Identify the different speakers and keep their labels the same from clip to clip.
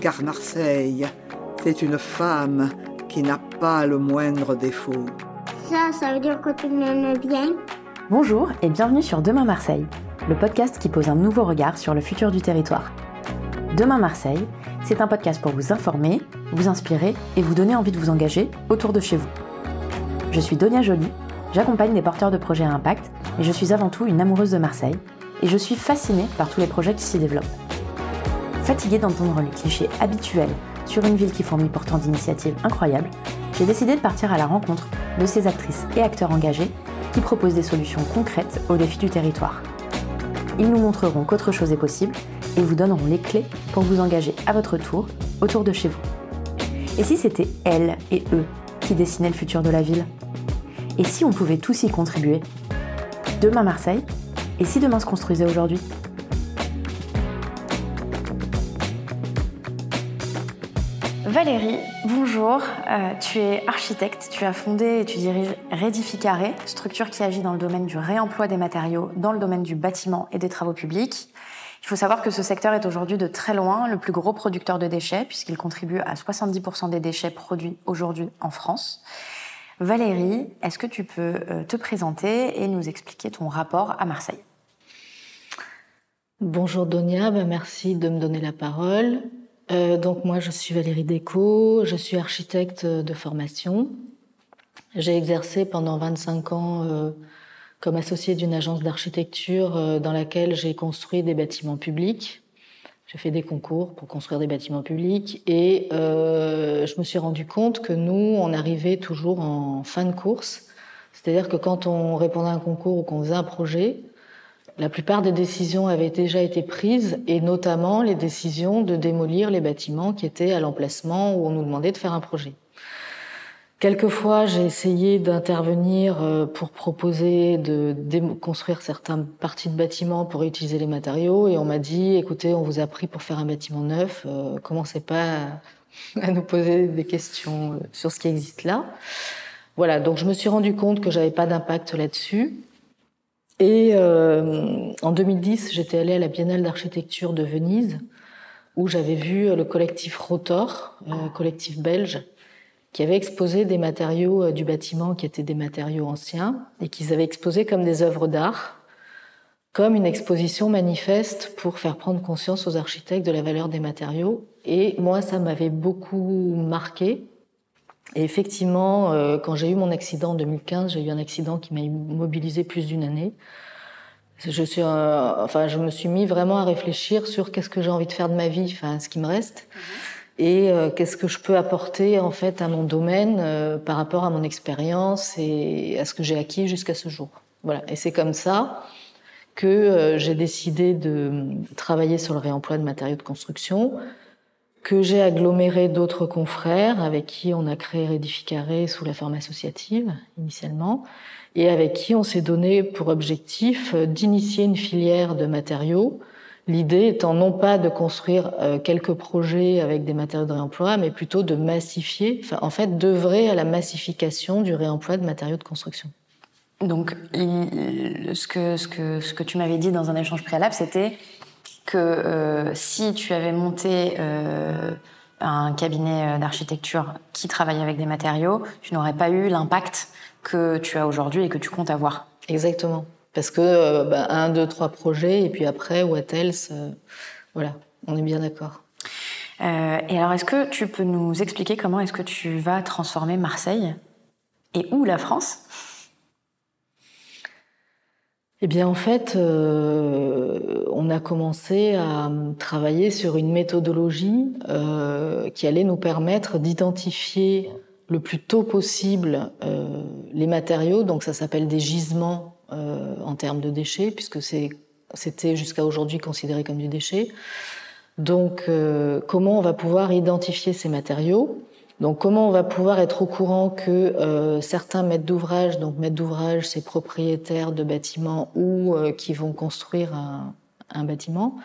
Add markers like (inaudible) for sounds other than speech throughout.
Speaker 1: car Marseille, c'est une femme qui n'a pas le moindre défaut.
Speaker 2: Ça, ça veut dire que tu m'aimes bien
Speaker 3: Bonjour et bienvenue sur Demain Marseille, le podcast qui pose un nouveau regard sur le futur du territoire. Demain Marseille, c'est un podcast pour vous informer, vous inspirer et vous donner envie de vous engager autour de chez vous. Je suis Donia Joly, j'accompagne des porteurs de projets à impact et je suis avant tout une amoureuse de Marseille et je suis fascinée par tous les projets qui s'y développent. Fatiguée d'entendre les clichés habituels sur une ville qui fournit pourtant d'initiatives incroyables, j'ai décidé de partir à la rencontre de ces actrices et acteurs engagés qui proposent des solutions concrètes aux défis du territoire. Ils nous montreront qu'autre chose est possible et vous donneront les clés pour vous engager à votre tour autour de chez vous. Et si c'était elles et eux qui dessinaient le futur de la ville? Et si on pouvait tous y contribuer? Demain Marseille? Et si demain se construisait aujourd'hui? Valérie, bonjour. Euh, tu es architecte, tu as fondé et tu diriges Rédificaré, structure qui agit dans le domaine du réemploi des matériaux, dans le domaine du bâtiment et des travaux publics. Il faut savoir que ce secteur est aujourd'hui de très loin le plus gros producteur de déchets, puisqu'il contribue à 70% des déchets produits aujourd'hui en France. Valérie, est-ce que tu peux euh, te présenter et nous expliquer ton rapport à Marseille?
Speaker 4: Bonjour Donia, ben, merci de me donner la parole. Euh, donc moi, je suis Valérie Déco, je suis architecte de formation. J'ai exercé pendant 25 ans euh, comme associée d'une agence d'architecture euh, dans laquelle j'ai construit des bâtiments publics. J'ai fait des concours pour construire des bâtiments publics et je me suis rendu compte que nous, on arrivait toujours en fin de course. C'est-à-dire que quand on répondait à un concours ou qu'on faisait un projet, la plupart des décisions avaient déjà été prises, et notamment les décisions de démolir les bâtiments qui étaient à l'emplacement où on nous demandait de faire un projet. Quelquefois, j'ai essayé d'intervenir euh, pour proposer de construire certaines parties de bâtiments pour utiliser les matériaux, et on m'a dit, écoutez, on vous a pris pour faire un bâtiment neuf, euh, commencez pas (laughs) à nous poser des questions euh, sur ce qui existe là. Voilà, donc je me suis rendu compte que j'avais pas d'impact là-dessus. Et euh, en 2010, j'étais allée à la Biennale d'architecture de Venise, où j'avais vu le collectif Rotor, euh, collectif belge, qui avait exposé des matériaux euh, du bâtiment qui étaient des matériaux anciens et qu'ils avaient exposés comme des œuvres d'art, comme une exposition manifeste pour faire prendre conscience aux architectes de la valeur des matériaux. Et moi, ça m'avait beaucoup marqué et effectivement, euh, quand j'ai eu mon accident en 2015, j'ai eu un accident qui m'a immobilisé plus d'une année. Je suis, euh, enfin, je me suis mis vraiment à réfléchir sur qu'est-ce que j'ai envie de faire de ma vie, enfin, ce qui me reste, mhm. et euh, qu'est-ce que je peux apporter en fait à mon domaine par rapport à mon expérience et à ce que j'ai acquis jusqu'à ce jour. Voilà. Et c'est comme ça que j'ai décidé de travailler sur le réemploi de matériaux de construction que j'ai aggloméré d'autres confrères avec qui on a créé Rédificaré sous la forme associative initialement et avec qui on s'est donné pour objectif d'initier une filière de matériaux. L'idée étant non pas de construire euh, quelques projets avec des matériaux de réemploi, mais plutôt de massifier, enfin, en fait, d'œuvrer à la massification du réemploi de matériaux de construction.
Speaker 3: Donc, ce que, ce que, ce que tu m'avais dit dans un échange préalable, c'était que euh, si tu avais monté euh, un cabinet euh, d'architecture qui travaille avec des matériaux, tu n'aurais pas eu l'impact que tu as aujourd'hui et que tu comptes avoir.
Speaker 4: Exactement. Parce que bah, un, deux, trois projets, et puis après, what else Voilà, on est bien d'accord.
Speaker 3: et alors, est-ce que tu peux nous expliquer comment est-ce que tu vas transformer Marseille et où la France?
Speaker 4: Eh bien, en fait, euh, on a commencé à travailler sur une méthodologie euh, qui allait nous permettre d'identifier le plus tôt possible euh, les matériaux. Donc, ça s'appelle des gisements en termes de déchets, puisque c'était jusqu'à aujourd'hui considéré comme du déchet. Donc, comment on va pouvoir identifier ces matériaux? Donc comment on va pouvoir être au courant que euh, certains maîtres d'ouvrage, donc maîtres d'ouvrage, c'est propriétaires de bâtiments ou euh, qui vont construire un, bâtiment,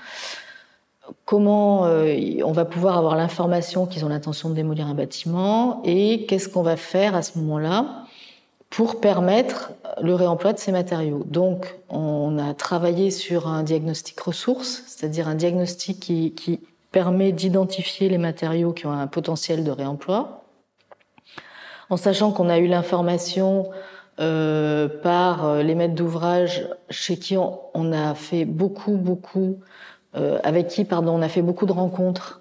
Speaker 4: comment euh, on va pouvoir avoir l'information qu'ils ont l'intention de démolir un bâtiment et qu'est-ce qu'on va faire à ce moment-là pour permettre le réemploi de ces matériaux. Donc on a travaillé sur un diagnostic ressources, c'est-à-dire un diagnostic qui permet d'identifier les matériaux qui ont un potentiel de réemploi, en sachant qu'on a eu l'information euh, par euh, les maîtres d'ouvrage chez qui on, a fait beaucoup, beaucoup, euh, avec qui, pardon, on a fait beaucoup de rencontres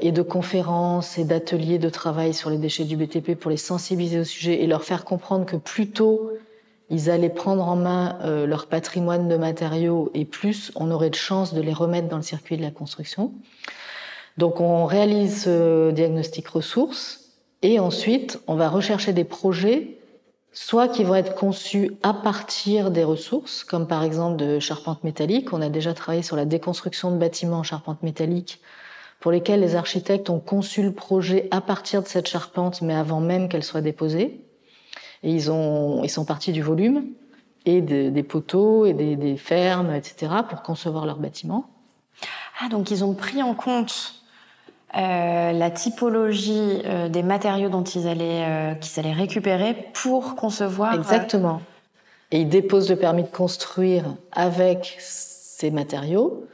Speaker 4: et de conférences et d'ateliers de travail sur les déchets du BTP pour les sensibiliser au sujet et leur faire comprendre que plus tôt ils allaient prendre en main leur patrimoine de matériaux et plus on aurait de chances de les remettre dans le circuit de la construction. Donc on réalise ce diagnostic ressources et ensuite on va rechercher des projets soit qui vont être conçus à partir des ressources, comme par exemple de charpente métallique. On a déjà travaillé sur la déconstruction de bâtiments en charpente métallique, pour lesquels les architectes ont conçu le projet à partir de cette charpente, mais avant même qu'elle soit déposée. Et ils, ont, ils sont partis du volume et des poteaux et des, des fermes, etc., pour concevoir leur bâtiment.
Speaker 3: Ah, donc ils ont pris en compte euh, la typologie euh, des matériaux dont ils allaient, euh, qu'ils allaient récupérer pour concevoir.
Speaker 4: Exactement. Et ils déposent le permis de construire avec ces matériaux.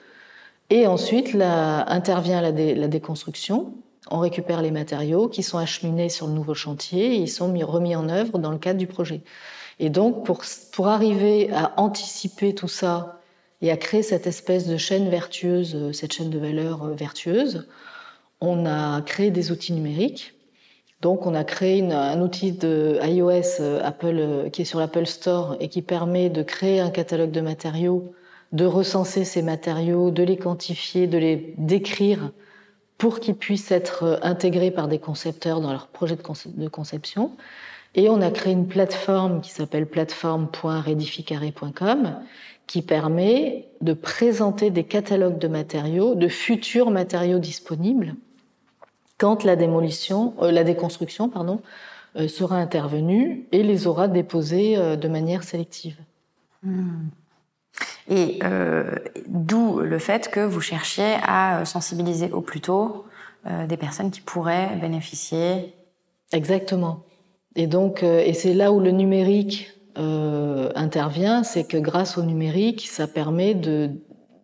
Speaker 4: Et ensuite, intervient la, déconstruction. On récupère les matériaux qui sont acheminés sur le nouveau chantier et ils sont mis, remis en œuvre dans le cadre du projet. Et donc, pour, pour arriver à anticiper tout ça et à créer cette espèce de chaîne vertueuse, cette chaîne de valeur vertueuse, on a créé des outils numériques. Donc, on a créé un outil de iOS euh, Apple euh, qui est sur l'Apple Store et qui permet de créer un catalogue de matériaux, de recenser ces matériaux, de les quantifier, de les décrire pour qu'ils puissent être euh, intégrés par des concepteurs dans leur projet de conception. Et on a créé une plateforme qui s'appelle plateforme.redificaré.com qui permet de présenter des catalogues de matériaux, de futurs matériaux disponibles quand la démolition, euh, la déconstruction, pardon, euh, sera intervenue et les aura déposés euh, de manière sélective.
Speaker 3: Hmm. Et d'où le fait que vous cherchiez à sensibiliser au plus tôt des personnes qui pourraient bénéficier.
Speaker 4: Exactement. Et donc, et c'est là où le numérique intervient, c'est que grâce au numérique, ça permet de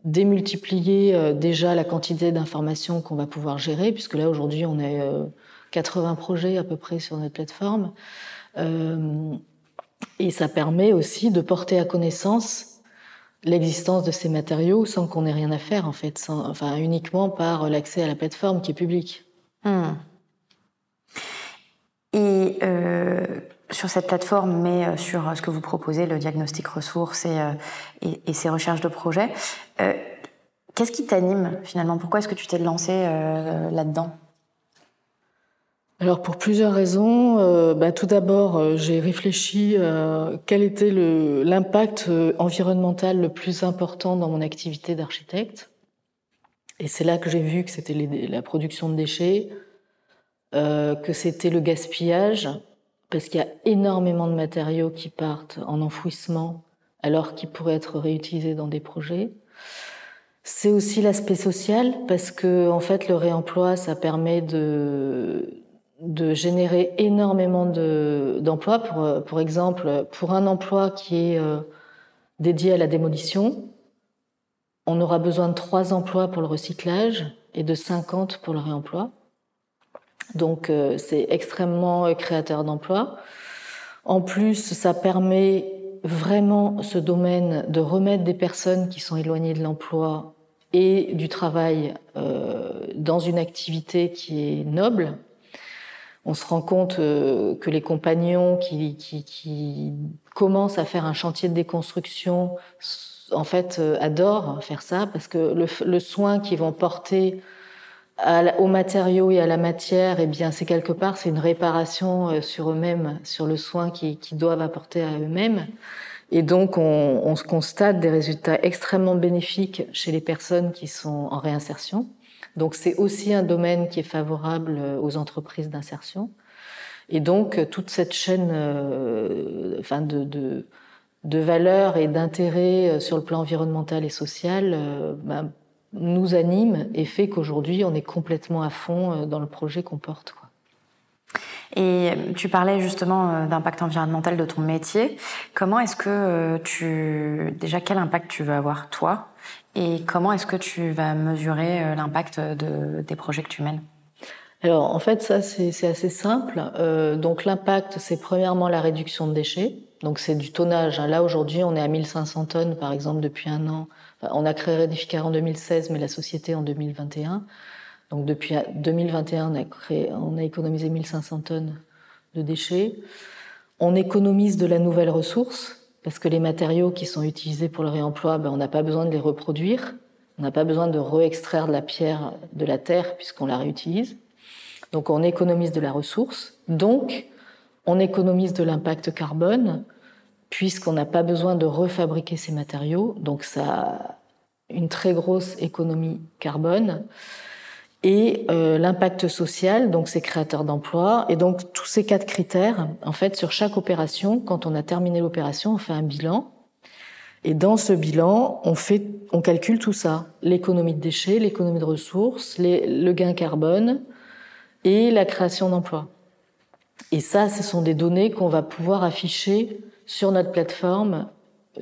Speaker 4: démultiplier euh, déjà la quantité d'informations qu'on va pouvoir gérer, puisque là aujourd'hui on a 80 projets à peu près sur notre plateforme. Euh, et ça permet aussi de porter à connaissance l'existence de ces matériaux sans qu'on ait rien à faire en fait, enfin uniquement par l'accès à la plateforme qui est publique. Hmm.
Speaker 3: Et euh, sur cette plateforme, mais euh, sur euh, ce que vous proposez, le diagnostic ressources et, et, ces recherches de projets, qu'est-ce qui t'anime finalement? Pourquoi est-ce que tu t'es lancé là-dedans?
Speaker 4: Alors pour plusieurs raisons. bah, tout d'abord, j'ai réfléchi à quel était l'impact environnemental le plus important dans mon activité d'architecte. Et c'est là que j'ai vu que c'était la production de déchets, euh, que c'était le gaspillage, parce qu'il y a énormément de matériaux qui partent en enfouissement alors qu'ils pourraient être réutilisés dans des projets. C'est aussi l'aspect social parce que en fait le réemploi ça permet de de générer énormément d'emplois. pour, pour exemple, pour un emploi qui est euh, dédié à la démolition, on aura besoin de trois emplois pour le recyclage et de 50 pour le réemploi. Donc euh, c'est extrêmement créateur d'emplois. En plus, ça permet vraiment ce domaine de remettre des personnes qui sont éloignées de l'emploi et du travail euh, dans une activité qui est noble. On se rend compte euh, que les compagnons qui, commencent à faire un chantier de déconstruction, en fait, adorent faire ça parce que le, le soin qu'ils vont porter aux matériaux et à la matière, eh bien, c'est quelque part, c'est une réparation euh, sur eux-mêmes, sur le soin qu'ils doivent apporter à eux-mêmes. Et donc, on, on, se constate des résultats extrêmement bénéfiques chez les personnes qui sont en réinsertion. Donc, c'est aussi un domaine qui est favorable euh, aux entreprises d'insertion. Et donc, toute cette chaîne euh, enfin de, de, de valeurs et d'intérêts sur le plan environnemental et social euh, ben, nous anime et fait qu'aujourd'hui, on est complètement à fond euh, dans le projet qu'on porte. Quoi.
Speaker 3: Et euh, tu parlais justement euh, d'impact environnemental de ton métier. Comment est-ce que tu... Déjà, quel impact tu veux avoir, toi? Et comment est-ce que tu vas mesurer l'impact de, des projets que tu mènes?
Speaker 4: Alors en fait ça c'est assez simple. Euh, donc l'impact c'est premièrement la réduction de déchets. Donc c'est du tonnage. Là aujourd'hui on est à 1500 tonnes par exemple depuis un an. on a créé Redificar en 2016 mais la société en 2021. Donc depuis 2021 on a, créé, économisé 1500 tonnes de déchets. On économise de la nouvelle ressource parce que les matériaux qui sont utilisés pour le réemploi, ben, on n'a pas besoin de les reproduire. On n'a pas besoin de réextraire de la pierre de la terre puisqu'on la réutilise. Donc on économise de la ressource, donc on économise de l'impact carbone, puisqu'on n'a pas besoin de refabriquer ces matériaux, donc ça a une très grosse économie carbone. Et euh, l'impact social, donc c'est créateur d'emplois. Et donc tous ces quatre critères, en fait, sur chaque opération, quand on a terminé l'opération, on fait un bilan. Et dans ce bilan, on, fait, on calcule tout ça. L'économie de déchets, l'économie de ressources, le gain carbone, et la création d'emplois. Et ça, ce sont des données qu'on va pouvoir afficher sur notre plateforme,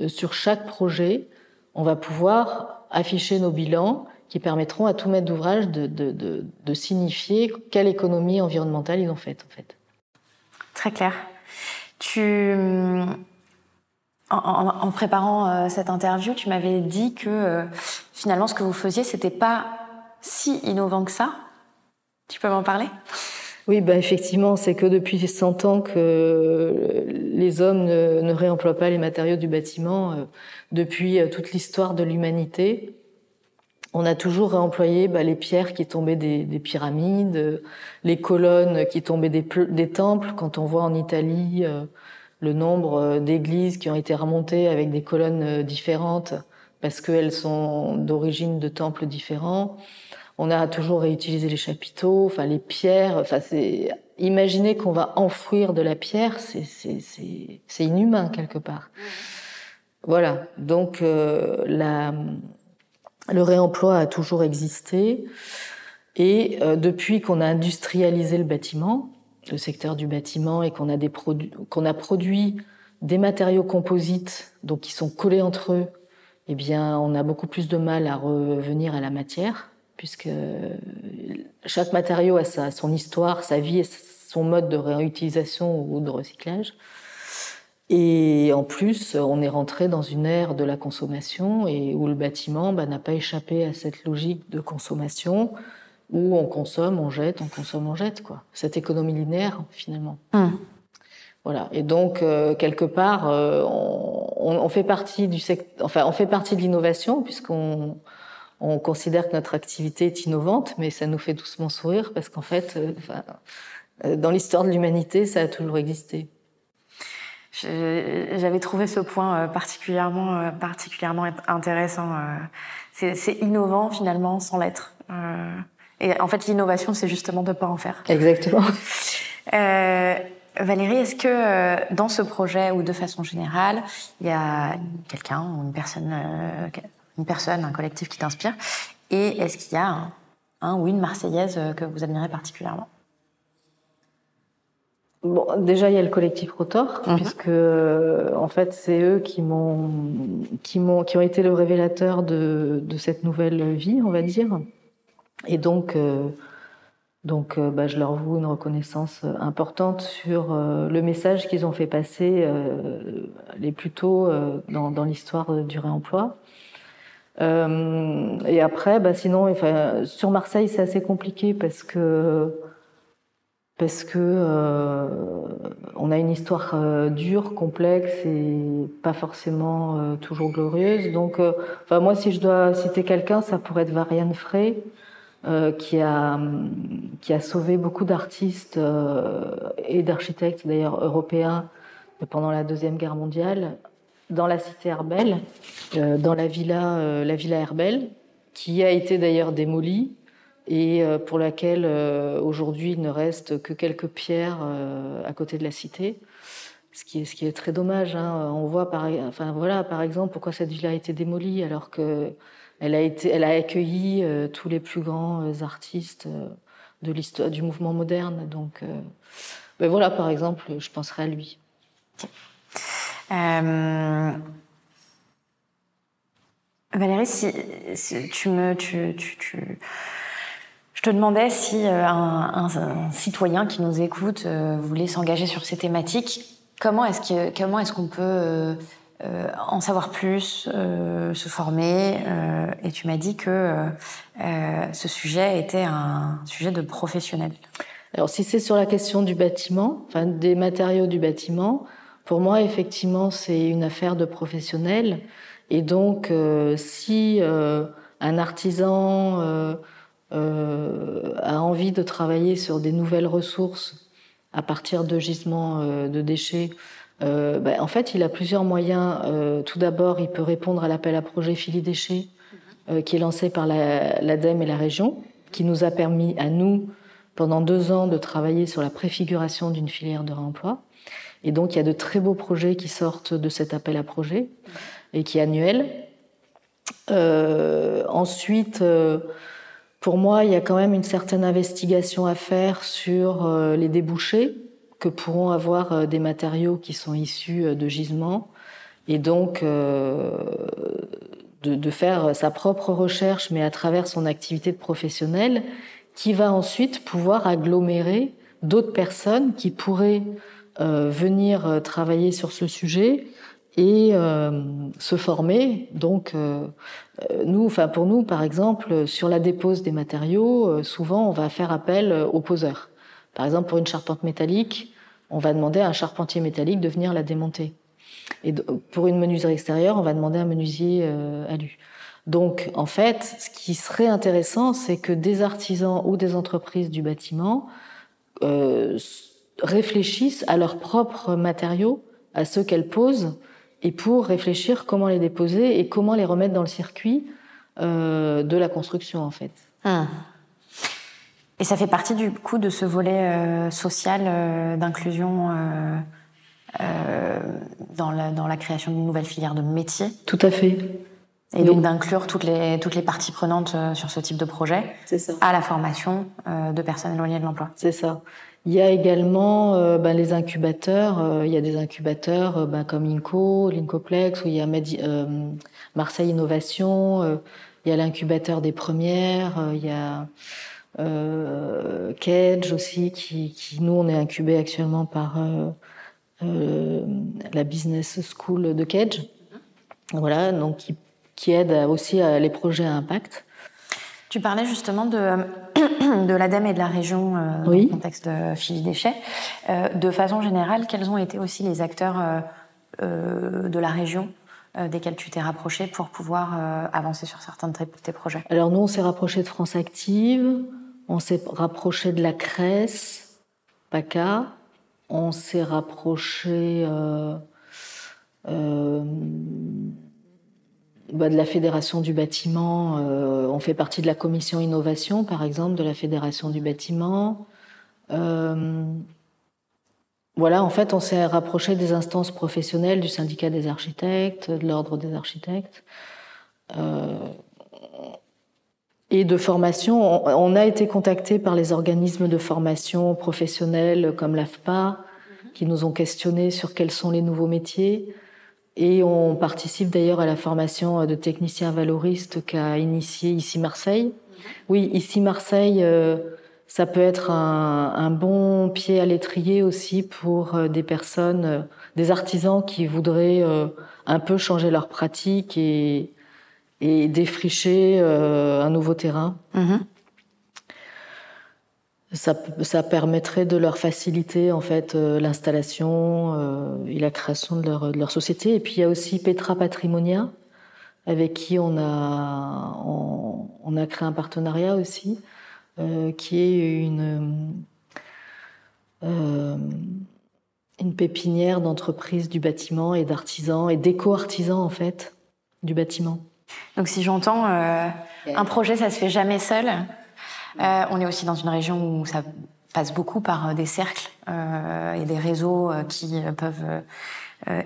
Speaker 4: euh, sur chaque projet. On va pouvoir afficher nos bilans qui permettront à tout maître d'ouvrage de, signifier quelle économie environnementale ils ont faite, en fait.
Speaker 3: Très clair. Tu, en, en, préparant euh, cette interview, tu m'avais dit que euh, finalement, ce que vous faisiez, c'était pas si innovant que ça, tu peux m'en parler?
Speaker 4: Oui, ben effectivement, c'est que depuis 100 ans que les hommes ne, réemploient pas les matériaux du bâtiment. Euh, depuis euh, toute l'histoire de l'humanité, on a toujours réemployé ben, les pierres qui tombaient des, pyramides, les colonnes qui tombaient des, temples. Quand on voit en Italie euh, le nombre d'églises qui ont été remontées avec des colonnes différentes parce qu'elles sont d'origine de temples différents. On a toujours réutilisé les chapiteaux, enfin les pierres. Enfin, c'est imaginer qu'on va enfouir de la pierre, c'est c'est inhumain quelque part. Voilà. Donc euh, la, le réemploi a toujours existé et euh, depuis qu'on a industrialisé le bâtiment, le secteur du bâtiment et qu'on a des produits qu'on a produit des matériaux composites donc qui sont collés entre eux, eh bien on a beaucoup plus de mal à revenir à la matière puisque chaque matériau a sa, son histoire, sa vie et son mode de réutilisation ou de recyclage. Et en plus, on est rentré dans une ère de la consommation et où le bâtiment bah, n'a pas échappé à cette logique de consommation où on consomme, on jette, on consomme, on jette, quoi. Cette économie linéaire, finalement. Hum. Voilà. Et donc, euh, quelque part, euh, on, on, fait partie du enfin, on fait partie de l'innovation puisqu'on on considère que notre activité est innovante, mais ça nous fait doucement sourire parce qu'en fait, euh, euh, dans l'histoire de l'humanité, ça a toujours existé.
Speaker 3: J'avais trouvé ce point euh, particulièrement, particulièrement intéressant. C'est innovant finalement sans l'être. Et en fait, l'innovation, c'est justement de ne pas en faire.
Speaker 4: Exactement. (laughs)
Speaker 3: Valérie, est-ce que dans ce projet ou de façon générale, il y a quelqu'un ou une personne une personne, un collectif qui t'inspire Et est-ce qu'il y a un, ou une Marseillaise euh, que vous admirez particulièrement?
Speaker 4: Bon, déjà il y a le collectif Rotor, mhm. puisque euh, en fait c'est eux qui m'ont, qui m'ont, qui ont été le révélateur de, de cette nouvelle vie, on va dire. Et donc, euh, donc, bah, je leur voue une reconnaissance importante sur le message qu'ils ont fait passer les plus tôt dans, dans l'histoire du réemploi. Euh, et après, bah sinon, sur Marseille, c'est assez compliqué parce que parce que euh, on a une histoire euh, dure, complexe et pas forcément toujours glorieuse. Donc, enfin moi, si je dois citer quelqu'un, ça pourrait être Variane Frey, qui a qui a sauvé beaucoup d'artistes et d'architectes d'ailleurs européens pendant la deuxième guerre mondiale dans la cité Herbel, euh, dans la villa, euh, la villa Herbel, qui a été d'ailleurs démolie et euh, pour laquelle aujourd'hui il ne reste que quelques pierres à côté de la cité. Ce qui est, très dommage. Hein. On voit, par, enfin voilà, par exemple, pourquoi cette villa a été démolie alors que elle a accueilli tous les plus grands artistes de du mouvement moderne. Donc, ben voilà, par exemple, je penserai à lui.
Speaker 3: Euh, Valérie, si, tu me, tu, tu, je te demandais si euh, un, citoyen qui nous écoute euh, voulait s'engager sur ces thématiques, comment est-ce que, est-ce qu'on peut en savoir plus, se former Et tu m'as dit que ce sujet était un sujet de professionnel.
Speaker 4: Alors, si c'est sur la question du bâtiment, enfin des matériaux du bâtiment, pour moi, effectivement, c'est une affaire de professionnels. Et donc, euh, si euh, un artisan euh, a envie de travailler sur des nouvelles ressources à partir de gisements de déchets, ben, en fait, il a plusieurs moyens. tout d'abord, il peut répondre à l'appel à projet Fili Déchets, qui est lancé par l'ADEME et la région, qui nous a permis à nous, pendant deux ans, de travailler sur la préfiguration d'une filière de réemploi. Et donc, il y a de très beaux projets qui sortent de cet appel à projet et qui est annuel. Euh, ensuite, euh, pour moi, il y a quand même une certaine investigation à faire sur euh, les débouchés que pourront avoir des matériaux qui sont issus de gisements, et donc de, faire sa propre recherche, mais à travers son activité de professionnel, qui va ensuite pouvoir agglomérer d'autres personnes qui pourraient venir travailler sur ce sujet et euh, se former. Donc, euh, euh, nous, enfin pour nous, par exemple, sur la dépose des matériaux, souvent on va faire appel aux poseurs. Par exemple, pour une charpente métallique, on va demander à un charpentier métallique de venir la démonter. Et pour une menuiserie extérieure, on va demander à un menuisier alu. Donc, en fait, ce qui serait intéressant, c'est que des artisans ou des entreprises du bâtiment réfléchissent à leurs propres matériaux, à ceux qu'elles posent, et pour réfléchir comment les déposer et comment les remettre dans le circuit euh, de la construction en fait.
Speaker 3: Hum. Et ça fait partie du coup de ce volet euh, social euh, d'inclusion dans la, dans, la, création d'une nouvelle filière de métier?
Speaker 4: Tout à fait.
Speaker 3: Et donc d'inclure toutes les, toutes les parties prenantes sur ce type de projet
Speaker 4: ça.
Speaker 3: à la formation de personnes éloignées de l'emploi.
Speaker 4: C'est ça. Il y a également euh, ben, les incubateurs. Euh, il y a des incubateurs euh, ben, comme INCO, l'Incoplex, où il y a Marseille Innovation. il y a l'incubateur des premières. il y a Kedge aussi, qui, qui, nous, on est incubé actuellement par la Business School de Kedge. Voilà, donc qui, qui aide aussi à les projets à impact.
Speaker 3: Tu parlais justement de, (clears throat) de l'ADEME et de la région euh, dans le contexte de Fili Déchets. Euh, de façon générale, quels ont été aussi les acteurs euh, de la région desquels tu t'es rapproché pour pouvoir avancer sur certains de tes projets?
Speaker 4: Alors nous, on s'est rapproché de France Active, on s'est rapproché de la CRES, PACA, on s'est rapproché bah, de la Fédération du bâtiment. Euh, on fait partie de la commission innovation, par exemple, de la Fédération du bâtiment. Euh, voilà, en fait, on s'est rapproché des instances professionnelles, du syndicat des architectes, de l'ordre des architectes. Euh, et de formation, on, a été contacté par les organismes de formation professionnels comme l'AFPA, qui nous ont questionnés sur quels sont les nouveaux métiers. Et on participe d'ailleurs à la formation de techniciens valoristes qu'a initié ici Marseille. Oui, ici Marseille, euh, ça peut être un, bon pied à l'étrier aussi pour euh, des personnes, euh, des artisans qui voudraient un peu changer leur pratique et, et défricher un nouveau terrain. Mm-hmm ça, ça, permettrait de leur faciliter en fait euh, l'installation euh, et la création de leur, de leur, société. Et puis il y a aussi Petra Patrimonia, avec qui on a, on, on a créé un partenariat aussi, euh, qui est une, euh, une pépinière d'entreprises du bâtiment et d'artisans et d'éco-artisans en fait du bâtiment.
Speaker 3: Donc si j'entends, euh, un projet ça se fait jamais seul. Euh, on est aussi dans une région où ça passe beaucoup par euh, des cercles euh, et des réseaux qui peuvent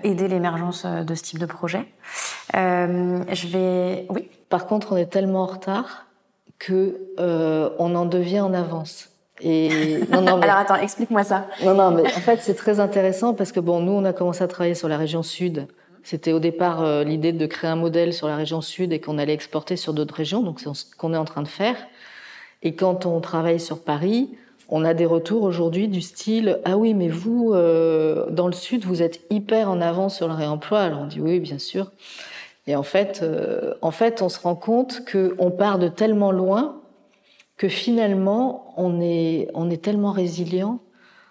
Speaker 3: aider l'émergence de ce type de projet. je vais, oui.
Speaker 4: Par contre, on est tellement en retard que on en devient en avance.
Speaker 3: Et (laughs) non, non, Alors attends, explique-moi ça.
Speaker 4: Non, non, mais en fait c'est très intéressant parce que bon, nous on a commencé à travailler sur la région sud C'était au départ euh, l'idée de créer un modèle sur la région sud et qu'on allait exporter sur d'autres régions, donc c'est ce qu'on est en train de faire. Et quand on travaille sur Paris, on a des retours aujourd'hui du style ah oui mais vous euh, dans le sud vous êtes hyper en avance sur le réemploi alors on dit oui bien sûr et en fait euh, en fait on se rend compte que on part de tellement loin que finalement on est on est tellement résilient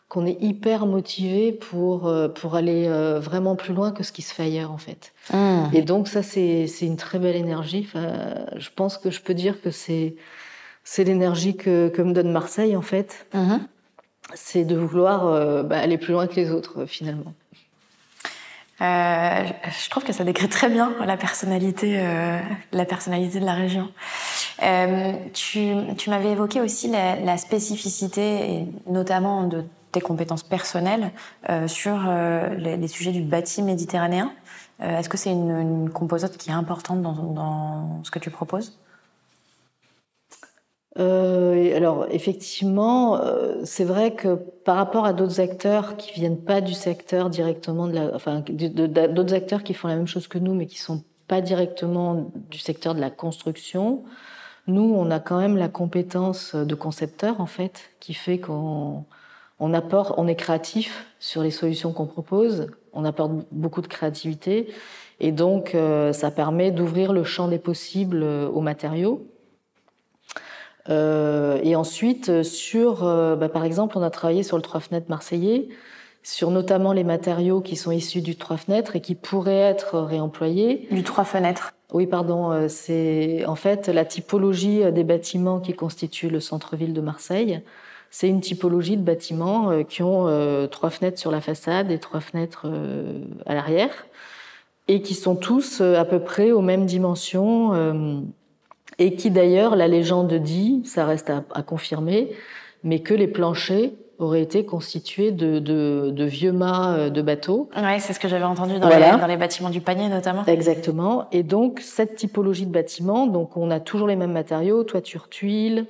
Speaker 4: qu'on est hyper motivé pour euh, pour aller vraiment plus loin que ce qui se fait ailleurs en fait.
Speaker 3: Mmh.
Speaker 4: et donc ça c'est c'est une très belle énergie. Enfin, je pense que je peux dire que c'est c'est l'énergie que, que me donne Marseille en fait
Speaker 3: Mhm.
Speaker 4: c'est de vouloir euh, bah, aller plus loin que les autres euh, finalement.
Speaker 3: Euh, je trouve que ça décrit très bien la personnalité, la personnalité de la région. Tu tu m'avais évoqué aussi la, la spécificité, et notamment de tes compétences personnelles, sur les, les sujets du bâti méditerranéen. Est-ce que c'est une, une composante qui est importante dans, dans ce que tu proposes?
Speaker 4: Euh, alors effectivement, euh, c'est vrai que par rapport à d'autres acteurs qui viennent pas du secteur directement de la, enfin d'autres acteurs qui font la même chose que nous mais qui sont pas directement du secteur de la construction, nous on a quand même la compétence de concepteur en fait qui fait qu'on on apporte, on est créatif sur les solutions qu'on propose, on apporte beaucoup de créativité et donc euh, ça permet d'ouvrir le champ des possibles euh, aux matériaux. Euh, et ensuite, euh, sur, euh, bah, par exemple, on a travaillé sur le trois fenêtres marseillais, sur notamment les matériaux qui sont issus du trois fenêtres et qui pourraient être réemployés.
Speaker 3: Du trois fenêtres.
Speaker 4: Oui, pardon, euh, c'est en fait la typologie des bâtiments qui constituent le centre-ville de Marseille. C'est une typologie de bâtiments qui ont euh, trois fenêtres sur la façade et trois fenêtres euh, à l'arrière, et qui sont tous à peu près aux mêmes dimensions, et qui d'ailleurs, la légende dit, ça reste à, à confirmer, mais que les planchers auraient été constitués de, de, de vieux mâts euh, de bateaux.
Speaker 3: Ouais, c'est ce que j'avais entendu dans,
Speaker 4: Voilà.
Speaker 3: les, dans les bâtiments du panier notamment.
Speaker 4: Exactement. Et donc, cette typologie de bâtiment, donc on a toujours les mêmes matériaux, toiture tuile,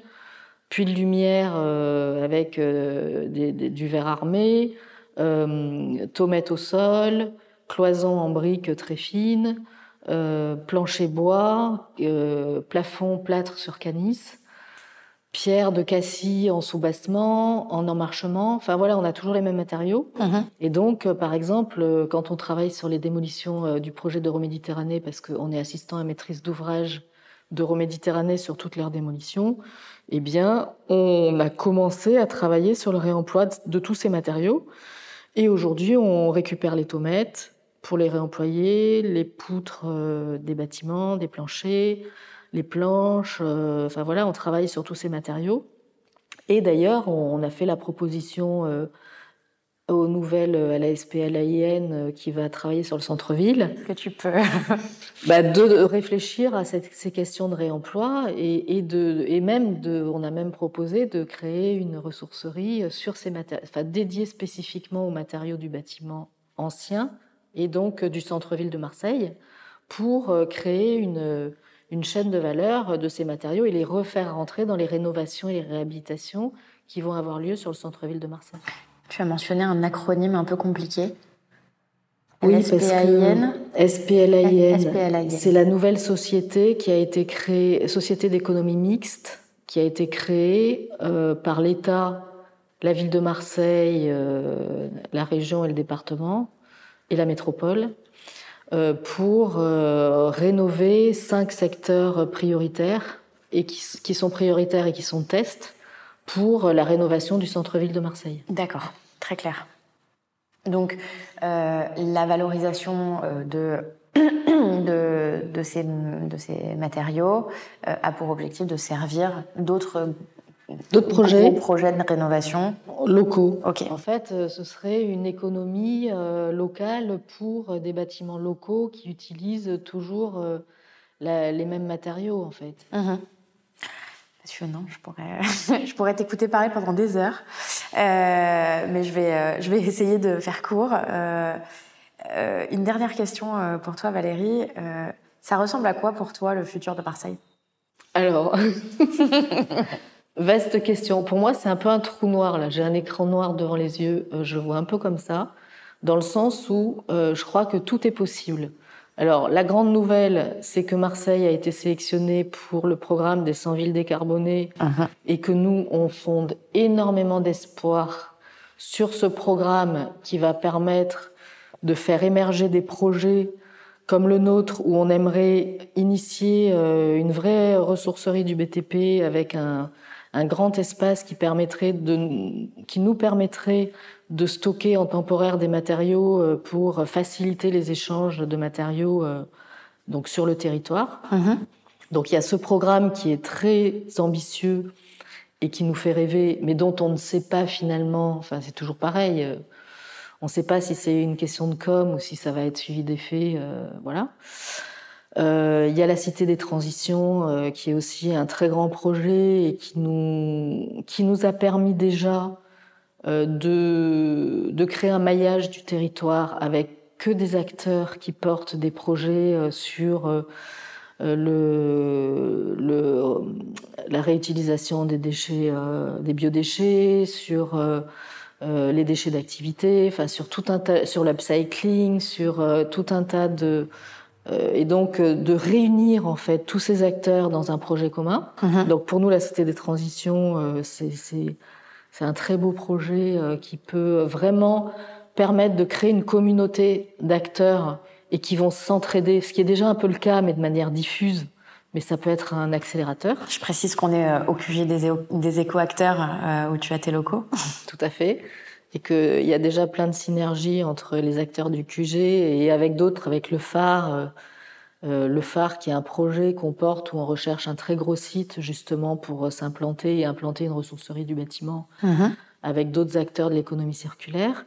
Speaker 4: puits de lumière euh, avec euh, des- des- du verre armé, euh, tomate au sol, cloison en briques très fines, euh, plancher bois, euh, plafond plâtre sur canis, pierre de cassis en soubassement, en emmarchement. Enfin voilà, on a toujours les mêmes matériaux.
Speaker 3: Mhm.
Speaker 4: Et donc, euh, par exemple, quand on travaille sur les démolitions du projet d'Euroméditerranée, parce qu'on est assistant à maîtrise d'ouvrage d'Euroméditerranée sur toutes leurs démolitions, eh bien, on a commencé à travailler sur le réemploi de, de tous ces matériaux. Et aujourd'hui, on récupère les tomates pour les réemployer, les poutres euh, des bâtiments, des planchers, les planches. euh, enfin voilà, on travaille sur tous ces matériaux. Et d'ailleurs, on, on a fait la proposition euh, aux nouvelles, à la SPLAIN euh, qui va travailler sur le centre-ville,
Speaker 3: Est-ce que tu peux (laughs)
Speaker 4: bah, de, de réfléchir à cette- ces questions de réemploi et, et, de, et même de, on a même proposé de créer une ressourcerie sur ces matériaux, enfin dédiée spécifiquement aux matériaux du bâtiment ancien et donc euh, du centre-ville de Marseille pour euh, créer une, une chaîne de valeur de ces matériaux et les refaire rentrer dans les rénovations et les réhabilitations qui vont avoir lieu sur le centre-ville de Marseille.
Speaker 3: Tu as mentionné un acronyme un peu compliqué.
Speaker 4: Oui, que SPLAIN,
Speaker 3: SPLAIN.
Speaker 4: c'est la nouvelle société qui a été créée, société d'économie mixte, qui a été créée euh, par l'État, la ville de Marseille, euh, la région et le département, et la métropole, euh, pour euh, rénover cinq secteurs prioritaires, et qui, sont prioritaires et qui sont tests, pour la rénovation du centre-ville de Marseille.
Speaker 3: D'accord, très clair. Donc, euh, la valorisation (coughs) de, de, ces, de ces matériaux a pour objectif de servir d'autres
Speaker 4: D'autres projets
Speaker 3: projets de rénovation.
Speaker 4: locaux.
Speaker 3: Ok.
Speaker 4: En fait, euh, ce serait une économie euh, locale pour euh, des bâtiments locaux qui utilisent toujours la- les mêmes matériaux, en fait.
Speaker 3: Mhm. Passionnant, je pourrais, (laughs) je pourrais t'écouter parler pendant des heures, Euh, mais je vais, je vais essayer de faire court. Euh, une dernière question pour toi, Valérie. Euh, ça ressemble à quoi pour toi le futur de Marseille?
Speaker 4: Alors, (laughs) vaste question. Pour moi, c'est un peu un trou noir, là. J'ai un écran noir devant les yeux, euh, je vois un peu comme ça. dans le sens où je crois que tout est possible. Alors, la grande nouvelle, c'est que Marseille a été sélectionnée pour le programme des 100 villes décarbonées uh-huh. et que nous, on fonde énormément d'espoir sur ce programme qui va permettre de faire émerger des projets comme le nôtre où on aimerait initier euh, une vraie ressourcerie du BTP avec un, un grand espace qui permettrait de, qui nous permettrait de stocker en temporaire des matériaux euh, pour faciliter les échanges de matériaux euh, donc sur le territoire. Mhm. Donc il y a ce programme qui est très ambitieux et qui nous fait rêver, mais dont on ne sait pas finalement. Enfin, c'est toujours pareil. Euh, on ne sait pas si c'est une question de com ou si ça va être suivi d'effet. voilà. Il y a la Cité des Transitions, qui est aussi un très grand projet et qui nous, qui nous a permis déjà euh, de, de créer un maillage du territoire avec que des acteurs qui portent des projets euh, sur euh, le, la réutilisation des déchets, des biodéchets, sur les déchets d'activité, enfin sur tout un tas, sur l'upcycling, sur tout un tas de et donc de réunir en fait tous ces acteurs dans un projet commun. Mm-hmm. Donc pour nous, la Cité des Transitions, c'est c'est un très beau projet euh, qui peut vraiment permettre de créer une communauté d'acteurs et qui vont s'entraider, ce qui est déjà un peu le cas, mais de manière diffuse. Mais ça peut être un accélérateur.
Speaker 3: Je précise qu'on est euh, au QG des, des éco-acteurs euh, où tu as tes locaux.
Speaker 4: Tout à fait. Et qu'il y a déjà plein de synergies entre les acteurs du QG et avec d'autres, avec le phare. Euh, le phare, qui est un projet qu'on porte où on recherche un très gros site justement pour euh, s'implanter et implanter une ressourcerie du bâtiment mhm. avec d'autres acteurs de l'économie circulaire.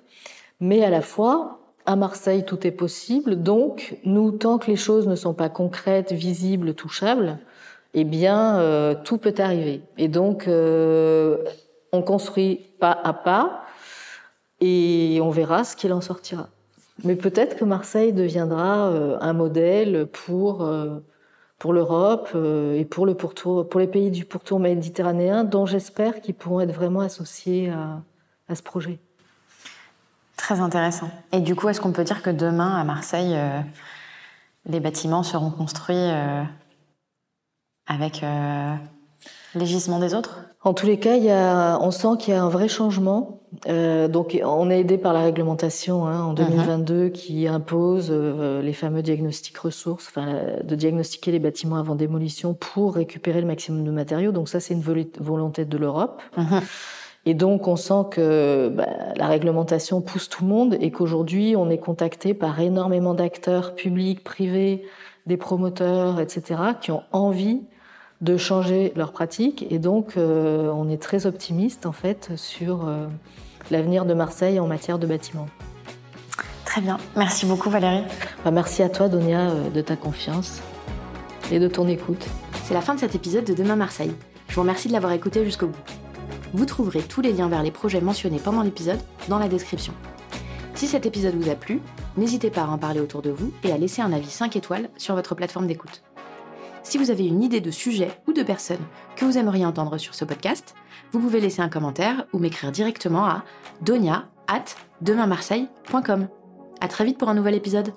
Speaker 4: Mais à la fois, à Marseille, tout est possible. Donc, nous, tant que les choses ne sont pas concrètes, visibles, touchables, eh bien, euh, tout peut arriver. Et donc, on construit pas à pas et on verra ce qu'il en sortira. Mais peut-être que Marseille deviendra euh, un modèle pour, euh, pour l'Europe euh, et pour, le pourtour, pour les pays du pourtour méditerranéen, dont j'espère qu'ils pourront être vraiment associés à, à, ce projet.
Speaker 3: Très intéressant. Et du coup, est-ce qu'on peut dire que demain, à Marseille, les bâtiments seront construits avec les gisements des autres?
Speaker 4: En tous les cas, il y a, on sent qu'il y a un vrai changement euh, donc, on est aidé par la réglementation hein, en 2022 uh-huh. qui impose euh, les fameux diagnostics ressources, enfin, de diagnostiquer les bâtiments avant démolition pour récupérer le maximum de matériaux. Donc ça, c'est une volonté de l'Europe. Uh-huh. Et donc, on sent que bah, la réglementation pousse tout le monde et qu'aujourd'hui, on est contacté par énormément d'acteurs publics, privés, des promoteurs, etc., qui ont envie de changer leurs pratiques. Et donc, euh, on est très optimiste en fait sur euh, l'avenir de Marseille en matière de bâtiments.
Speaker 3: Très bien. Merci beaucoup Valérie.
Speaker 4: Bah, merci à toi Donia euh, de ta confiance et de ton écoute.
Speaker 3: C'est la fin de cet épisode de Demain Marseille. Je vous remercie de l'avoir écouté jusqu'au bout. Vous trouverez tous les liens vers les projets mentionnés pendant l'épisode dans la description. Si cet épisode vous a plu, n'hésitez pas à en parler autour de vous et à laisser un avis 5 étoiles sur votre plateforme d'écoute. Si vous avez une idée de sujet ou de personne que vous aimeriez entendre sur ce podcast, vous pouvez laisser un commentaire ou m'écrire directement à donia at demainmarseille.com. À très vite pour un nouvel épisode.